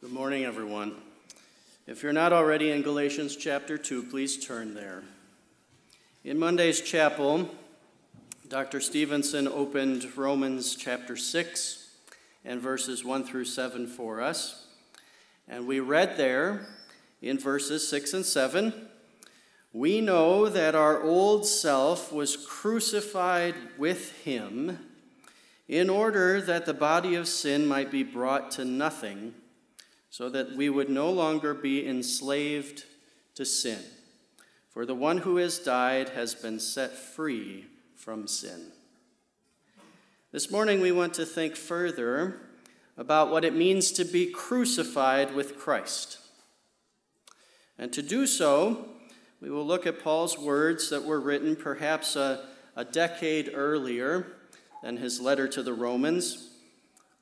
Good morning, everyone. If you're not already in Galatians chapter 2, please turn there. In Monday's chapel, Dr. Stevenson opened Romans chapter 6 and verses 1 through 7 for us. And we read there in verses 6 and 7 We know that our old self was crucified with him in order that the body of sin might be brought to nothing, so that we would no longer be enslaved to sin. For the one who has died has been set free from sin. This morning, we want to think further about what it means to be crucified with Christ. And to do so, we will look at Paul's words that were written perhaps a, a decade earlier than his letter to the Romans,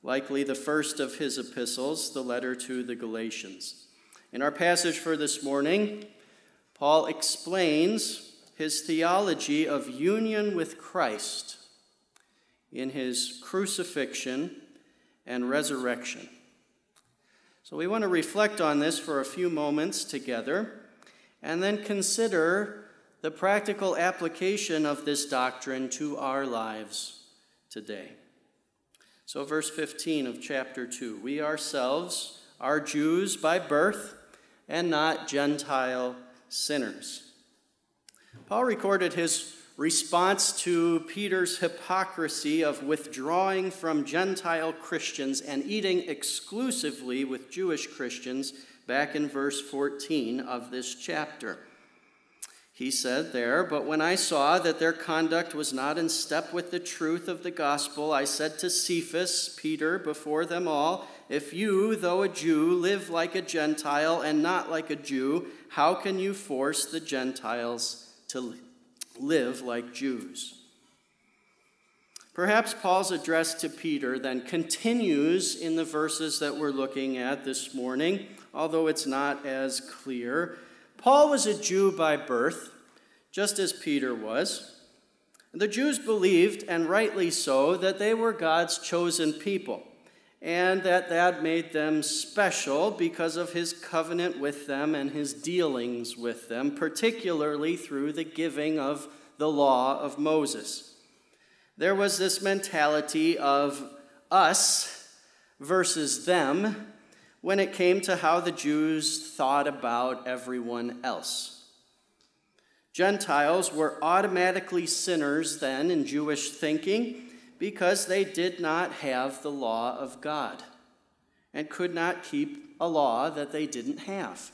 likely the first of his epistles, the letter to the Galatians. In our passage for this morning, Paul explains his theology of union with Christ in his crucifixion and resurrection. So we want to reflect on this for a few moments together and then consider the practical application of this doctrine to our lives today. So, verse 15 of chapter 2 we ourselves are Jews by birth and not Gentile sinners. Paul recorded his response to Peter's hypocrisy of withdrawing from Gentile Christians and eating exclusively with Jewish Christians back in verse 14 of this chapter. He said there, But when I saw that their conduct was not in step with the truth of the gospel, I said to Cephas, Peter, before them all, If you, though a Jew, live like a Gentile and not like a Jew, how can you force the Gentiles to live like Jews? Perhaps Paul's address to Peter then continues in the verses that we're looking at this morning, although it's not as clear. Paul was a Jew by birth, just as Peter was. The Jews believed, and rightly so, that they were God's chosen people, and that that made them special because of his covenant with them and his dealings with them, particularly through the giving of the law of Moses. There was this mentality of us versus them when it came to how the Jews thought about everyone else. Gentiles were automatically sinners then in Jewish thinking because they did not have the law of God and could not keep a law that they didn't have.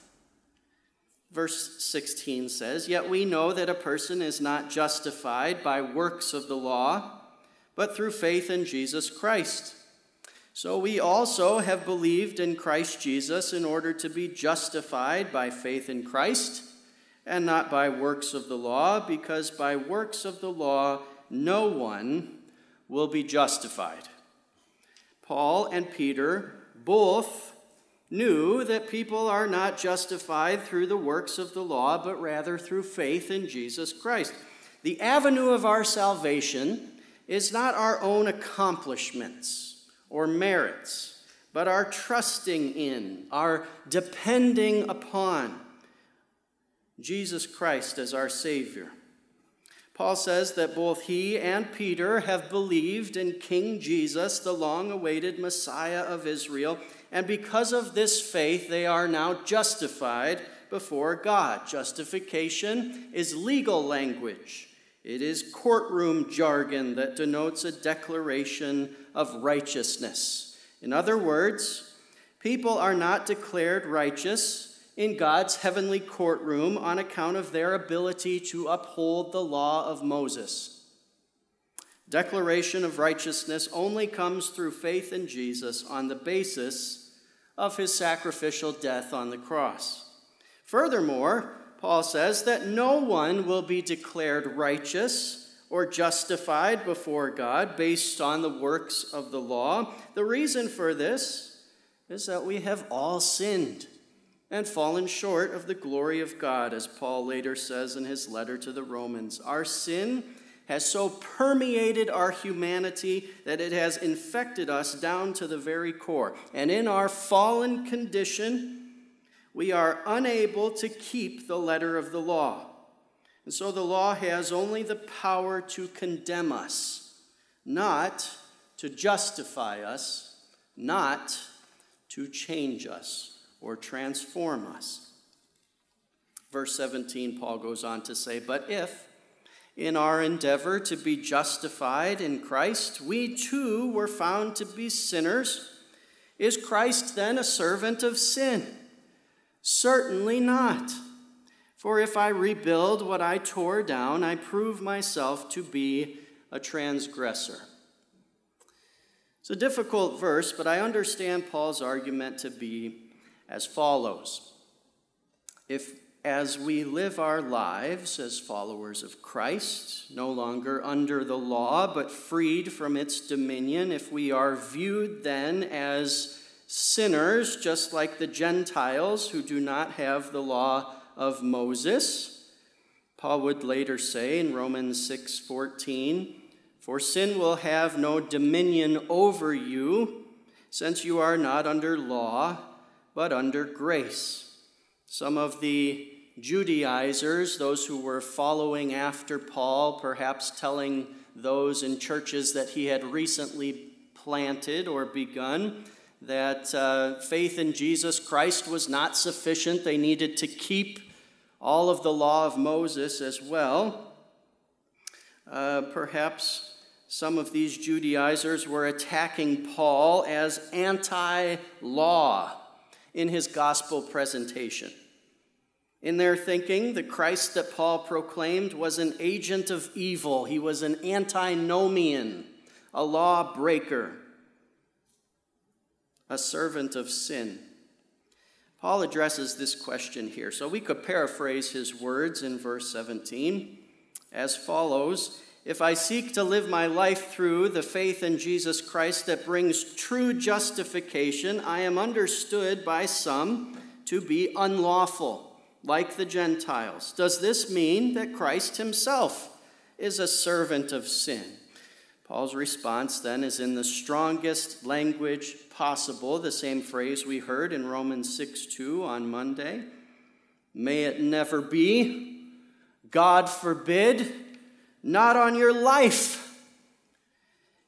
Verse 16 says, Yet we know that a person is not justified by works of the law, but through faith in Jesus Christ. So we also have believed in Christ Jesus in order to be justified by faith in Christ and not by works of the law, because by works of the law no one will be justified. Paul and Peter both knew that people are not justified through the works of the law, but rather through faith in Jesus Christ. The avenue of our salvation is not our own accomplishments or merits, but our trusting in, our depending upon Jesus Christ as our Savior. Paul says that both he and Peter have believed in King Jesus, the long awaited Messiah of Israel, and because of this faith, they are now justified before God. Justification is legal language. It is courtroom jargon that denotes a declaration of righteousness. In other words, people are not declared righteous in God's heavenly courtroom on account of their ability to uphold the law of Moses. Declaration of righteousness only comes through faith in Jesus on the basis of his sacrificial death on the cross. Furthermore, Paul says that no one will be declared righteous or justified before God based on the works of the law. The reason for this is that we have all sinned and fallen short of the glory of God, as Paul later says in his letter to the Romans. Our sin has so permeated our humanity that it has infected us down to the very core. And in our fallen condition, we are unable to keep the letter of the law. And so the law has only the power to condemn us, not to justify us, not to change us or transform us. Verse 17, Paul goes on to say, But if, in our endeavor to be justified in Christ, we too were found to be sinners, is Christ then a servant of sin? Certainly not. For if I rebuild what I tore down, I prove myself to be a transgressor. It's a difficult verse, but I understand Paul's argument to be as follows. If, as we live our lives as followers of Christ, no longer under the law, but freed from its dominion, if we are viewed then as sinners, just like the Gentiles who do not have the law of Moses, Paul would later say in Romans 6:14, "For sin will have no dominion over you, since you are not under law, but under grace." Some of the Judaizers, those who were following after Paul, perhaps telling those in churches that he had recently planted or begun, that uh, faith in Jesus Christ was not sufficient. They needed to keep all of the law of Moses as well. Uh, perhaps some of these Judaizers were attacking Paul as anti law in his gospel presentation. In their thinking, the Christ that Paul proclaimed was an agent of evil. He was an antinomian, a lawbreaker a servant of sin? Paul addresses this question here. So we could paraphrase his words in verse 17 as follows If I seek to live my life through the faith in Jesus Christ that brings true justification, I am understood by some to be unlawful, like the Gentiles. Does this mean that Christ himself is a servant of sin? Paul's response then is in the strongest language possible, the same phrase we heard in Romans 6 2 on Monday. May it never be, God forbid, not on your life.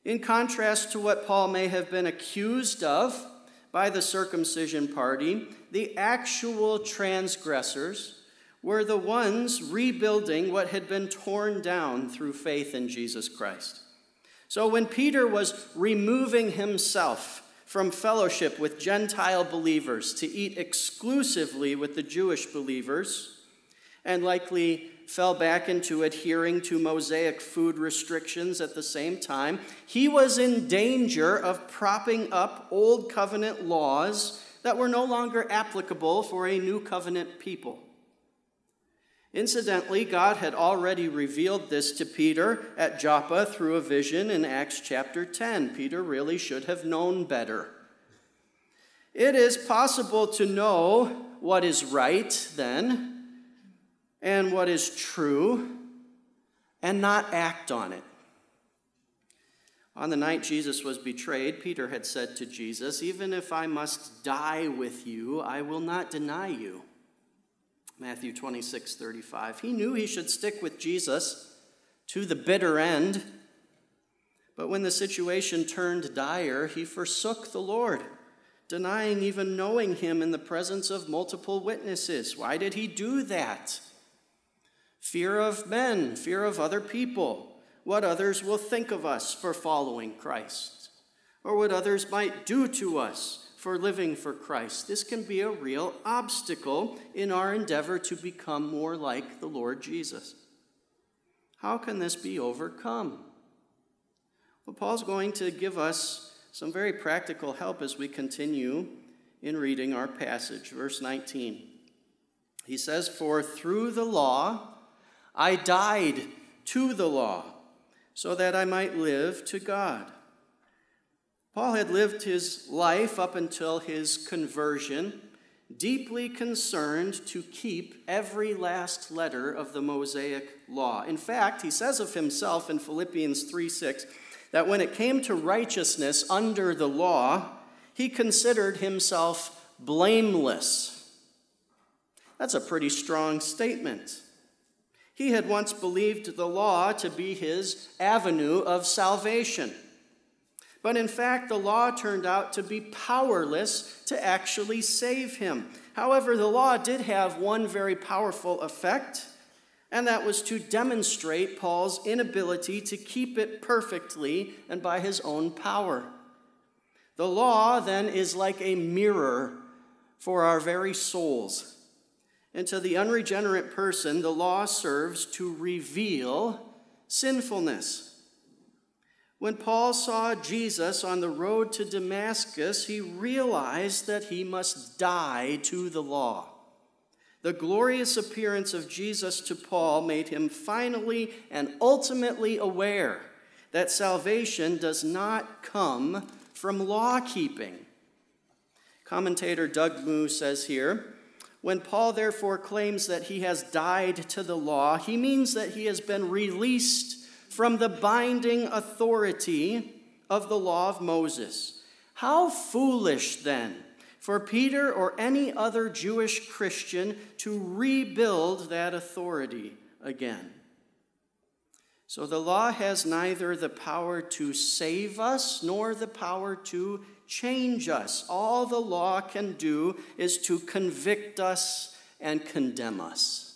In contrast to what Paul may have been accused of by the circumcision party, the actual transgressors were the ones rebuilding what had been torn down through faith in Jesus Christ. So when Peter was removing himself from fellowship with Gentile believers to eat exclusively with the Jewish believers, and likely fell back into adhering to Mosaic food restrictions at the same time, he was in danger of propping up old covenant laws that were no longer applicable for a new covenant people. Incidentally, God had already revealed this to Peter at Joppa through a vision in Acts chapter 10. Peter really should have known better. It is possible to know what is right then and what is true and not act on it. On the night Jesus was betrayed, Peter had said to Jesus, Even if I must die with you, I will not deny you. Matthew 26, 35. He knew he should stick with Jesus to the bitter end, but when the situation turned dire, he forsook the Lord, denying even knowing him in the presence of multiple witnesses. Why did he do that? Fear of men, fear of other people, what others will think of us for following Christ, or what others might do to us for living for Christ. This can be a real obstacle in our endeavor to become more like the Lord Jesus. How can this be overcome? Well, Paul's going to give us some very practical help as we continue in reading our passage. Verse 19. He says, For through the law I died to the law, so that I might live to God. Paul had lived his life up until his conversion deeply concerned to keep every last letter of the Mosaic law. In fact, he says of himself in Philippians 3 6 that when it came to righteousness under the law, he considered himself blameless. That's a pretty strong statement. He had once believed the law to be his avenue of salvation. But in fact, the law turned out to be powerless to actually save him. However, the law did have one very powerful effect, and that was to demonstrate Paul's inability to keep it perfectly and by his own power. The law then is like a mirror for our very souls. And to the unregenerate person, the law serves to reveal sinfulness. When Paul saw Jesus on the road to Damascus, he realized that he must die to the law. The glorious appearance of Jesus to Paul made him finally and ultimately aware that salvation does not come from law keeping. Commentator Doug Moo says here when Paul therefore claims that he has died to the law, he means that he has been released from the binding authority of the law of Moses. How foolish, then, for Peter or any other Jewish Christian to rebuild that authority again. So the law has neither the power to save us nor the power to change us. All the law can do is to convict us and condemn us.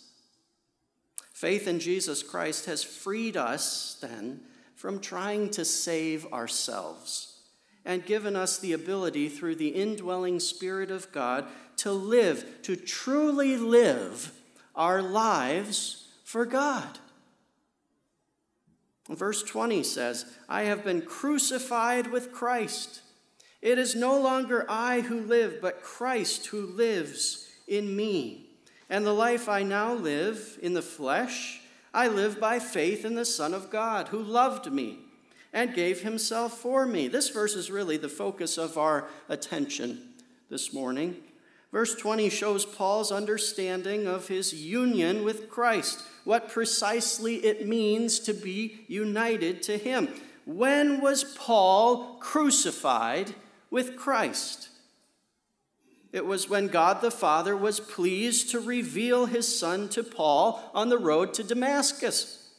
Faith in Jesus Christ has freed us then from trying to save ourselves and given us the ability through the indwelling Spirit of God to live, to truly live our lives for God. Verse 20 says, I have been crucified with Christ. It is no longer I who live, but Christ who lives in me. And the life I now live in the flesh, I live by faith in the Son of God, who loved me and gave himself for me. This verse is really the focus of our attention this morning. Verse 20 shows Paul's understanding of his union with Christ, what precisely it means to be united to him. When was Paul crucified with Christ? It was when God the Father was pleased to reveal his Son to Paul on the road to Damascus.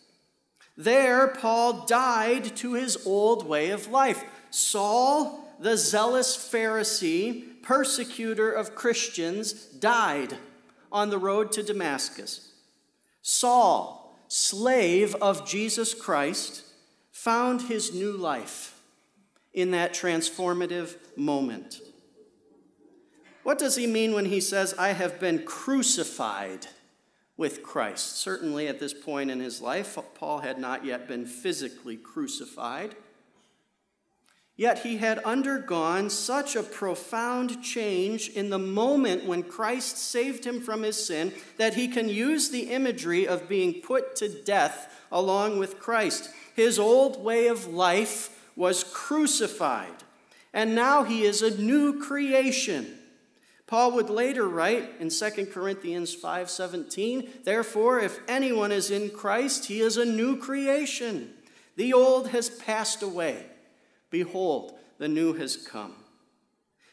There, Paul died to his old way of life. Saul, the zealous Pharisee, persecutor of Christians, died on the road to Damascus. Saul, slave of Jesus Christ, found his new life in that transformative moment. What does he mean when he says, I have been crucified with Christ? Certainly, at this point in his life, Paul had not yet been physically crucified. Yet he had undergone such a profound change in the moment when Christ saved him from his sin that he can use the imagery of being put to death along with Christ. His old way of life was crucified, and now he is a new creation. Paul would later write in 2 Corinthians 5:17, "Therefore if anyone is in Christ, he is a new creation. The old has passed away; behold, the new has come."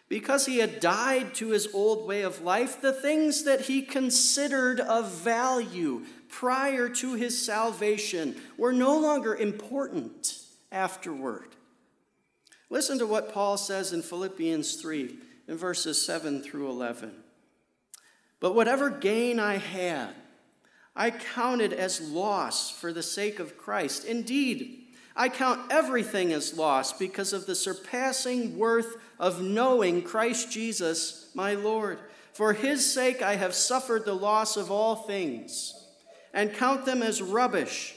Because he had died to his old way of life, the things that he considered of value prior to his salvation were no longer important afterward. Listen to what Paul says in Philippians 3 in verses 7 through 11. But whatever gain I had, I counted as loss for the sake of Christ. Indeed, I count everything as loss because of the surpassing worth of knowing Christ Jesus, my Lord. For his sake I have suffered the loss of all things, and count them as rubbish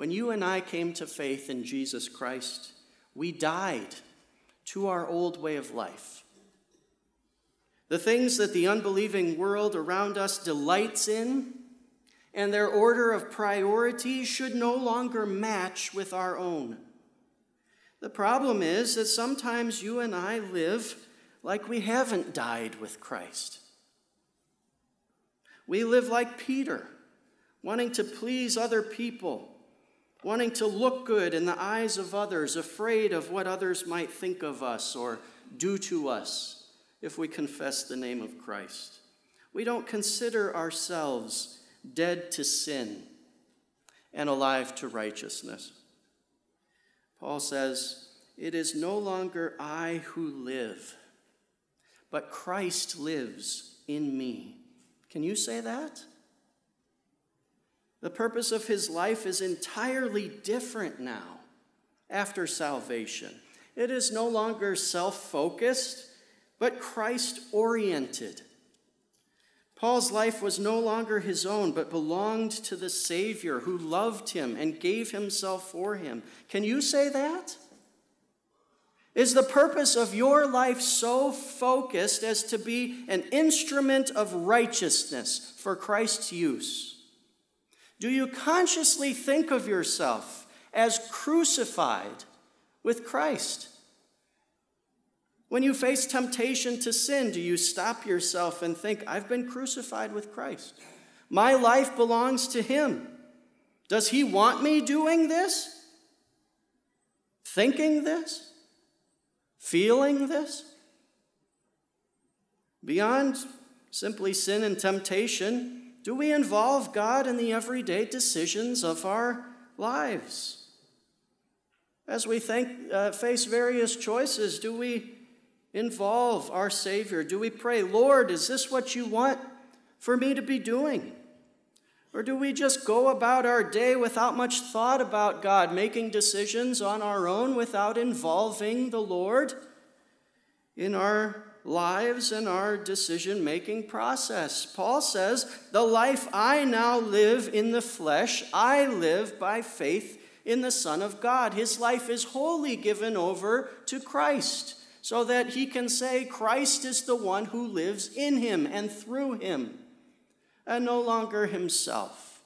When you and I came to faith in Jesus Christ, we died to our old way of life. The things that the unbelieving world around us delights in and their order of priority should no longer match with our own. The problem is that sometimes you and I live like we haven't died with Christ. We live like Peter, wanting to please other people wanting to look good in the eyes of others, afraid of what others might think of us or do to us if we confess the name of Christ. We don't consider ourselves dead to sin and alive to righteousness. Paul says, It is no longer I who live, but Christ lives in me. Can you say that? The purpose of his life is entirely different now after salvation. It is no longer self focused, but Christ oriented. Paul's life was no longer his own, but belonged to the Savior who loved him and gave himself for him. Can you say that? Is the purpose of your life so focused as to be an instrument of righteousness for Christ's use? Do you consciously think of yourself as crucified with Christ? When you face temptation to sin, do you stop yourself and think, I've been crucified with Christ? My life belongs to Him. Does He want me doing this? Thinking this? Feeling this? Beyond simply sin and temptation, do we involve God in the everyday decisions of our lives? As we think, uh, face various choices, do we involve our Savior? Do we pray, Lord, is this what you want for me to be doing? Or do we just go about our day without much thought about God, making decisions on our own without involving the Lord in our lives and our decision making process. Paul says, The life I now live in the flesh, I live by faith in the Son of God. His life is wholly given over to Christ so that he can say, Christ is the one who lives in him and through him, and no longer himself,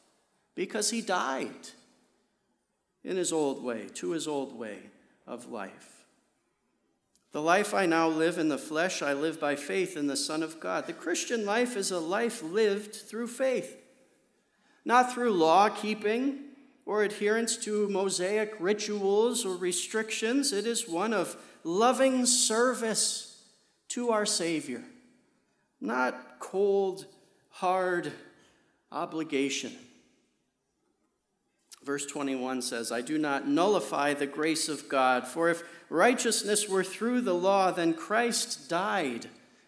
because he died in his old way, to his old way of life. The life I now live in the flesh, I live by faith in the Son of God. The Christian life is a life lived through faith, not through law keeping or adherence to Mosaic rituals or restrictions. It is one of loving service to our Savior, not cold, hard obligation. Verse 21 says, I do not nullify the grace of God, for if righteousness were through the law, then Christ died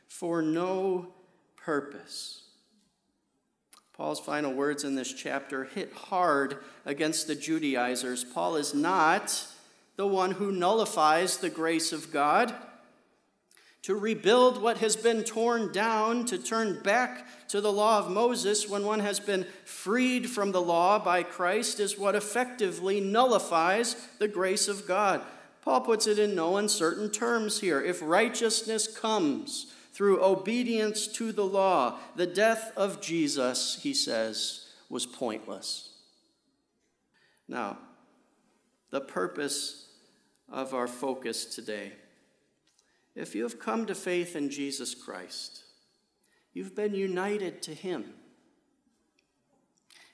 for no purpose. Paul's final words in this chapter hit hard against the Judaizers. Paul is not the one who nullifies the grace of God. To rebuild what has been torn down, to turn back to the law of Moses when one has been freed from the law by Christ is what effectively nullifies the grace of God. Paul puts it in no uncertain terms here. If righteousness comes through obedience to the law, the death of Jesus, he says, was pointless. Now, the purpose of our focus today. If you have come to faith in Jesus Christ, you've been united to Him.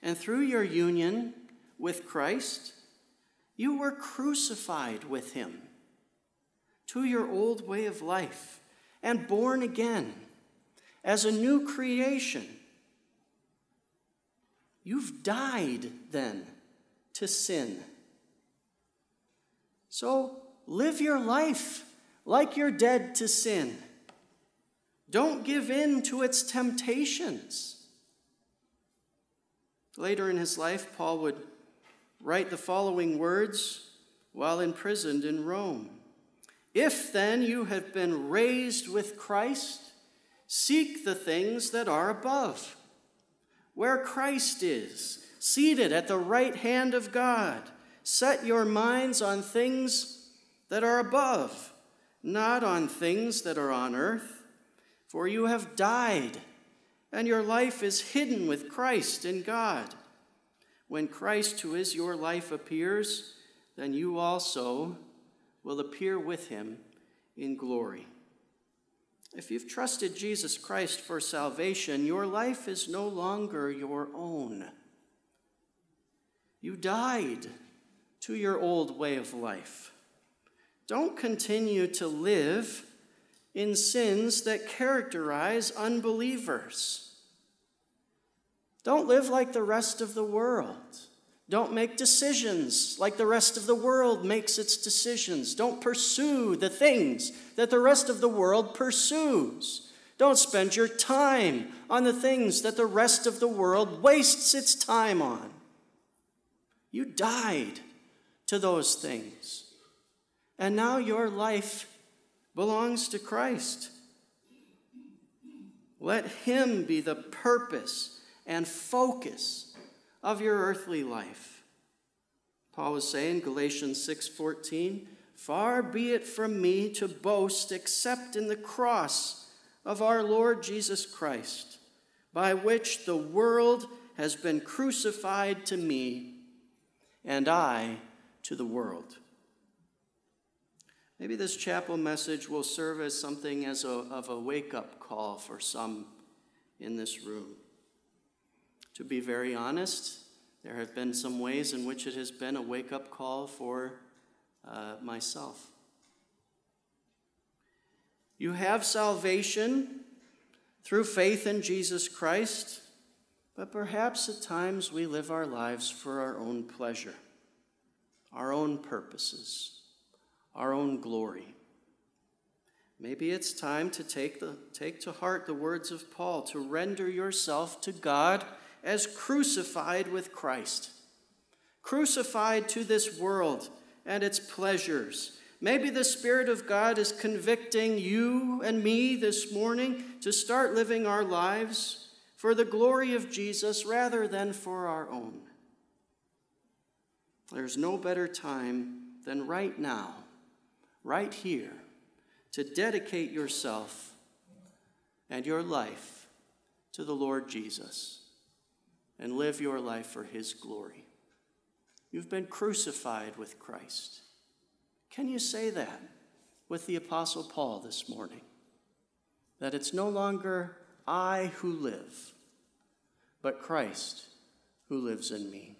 And through your union with Christ, you were crucified with him to your old way of life and born again as a new creation. You've died then to sin. So live your life like you're dead to sin. Don't give in to its temptations. Later in his life, Paul would write the following words while imprisoned in Rome If then you have been raised with Christ, seek the things that are above, where Christ is, seated at the right hand of God. Set your minds on things that are above, not on things that are on earth, for you have died, and your life is hidden with Christ in God. When Christ, who is your life, appears, then you also will appear with him in glory. If you've trusted Jesus Christ for salvation, your life is no longer your own. You died to your old way of life. Don't continue to live in sins that characterize unbelievers. Don't live like the rest of the world. Don't make decisions like the rest of the world makes its decisions. Don't pursue the things that the rest of the world pursues. Don't spend your time on the things that the rest of the world wastes its time on. You died to those things. And now your life belongs to Christ. Let Him be the purpose and focus of your earthly life. Paul was saying, Galatians 6:14, "Far be it from me to boast except in the cross of our Lord Jesus Christ, by which the world has been crucified to me, and I to the world." Maybe this chapel message will serve as something as a, of a wake up call for some in this room. To be very honest, there have been some ways in which it has been a wake up call for uh, myself. You have salvation through faith in Jesus Christ, but perhaps at times we live our lives for our own pleasure, our own purposes, our own glory. Maybe it's time to take, the, take to heart the words of Paul to render yourself to God as crucified with Christ, crucified to this world and its pleasures. Maybe the Spirit of God is convicting you and me this morning to start living our lives for the glory of Jesus rather than for our own. There's no better time than right now, right here, to dedicate yourself and your life to the Lord Jesus and live your life for His glory. You've been crucified with Christ. Can you say that with the Apostle Paul this morning? That it's no longer I who live, but Christ who lives in me.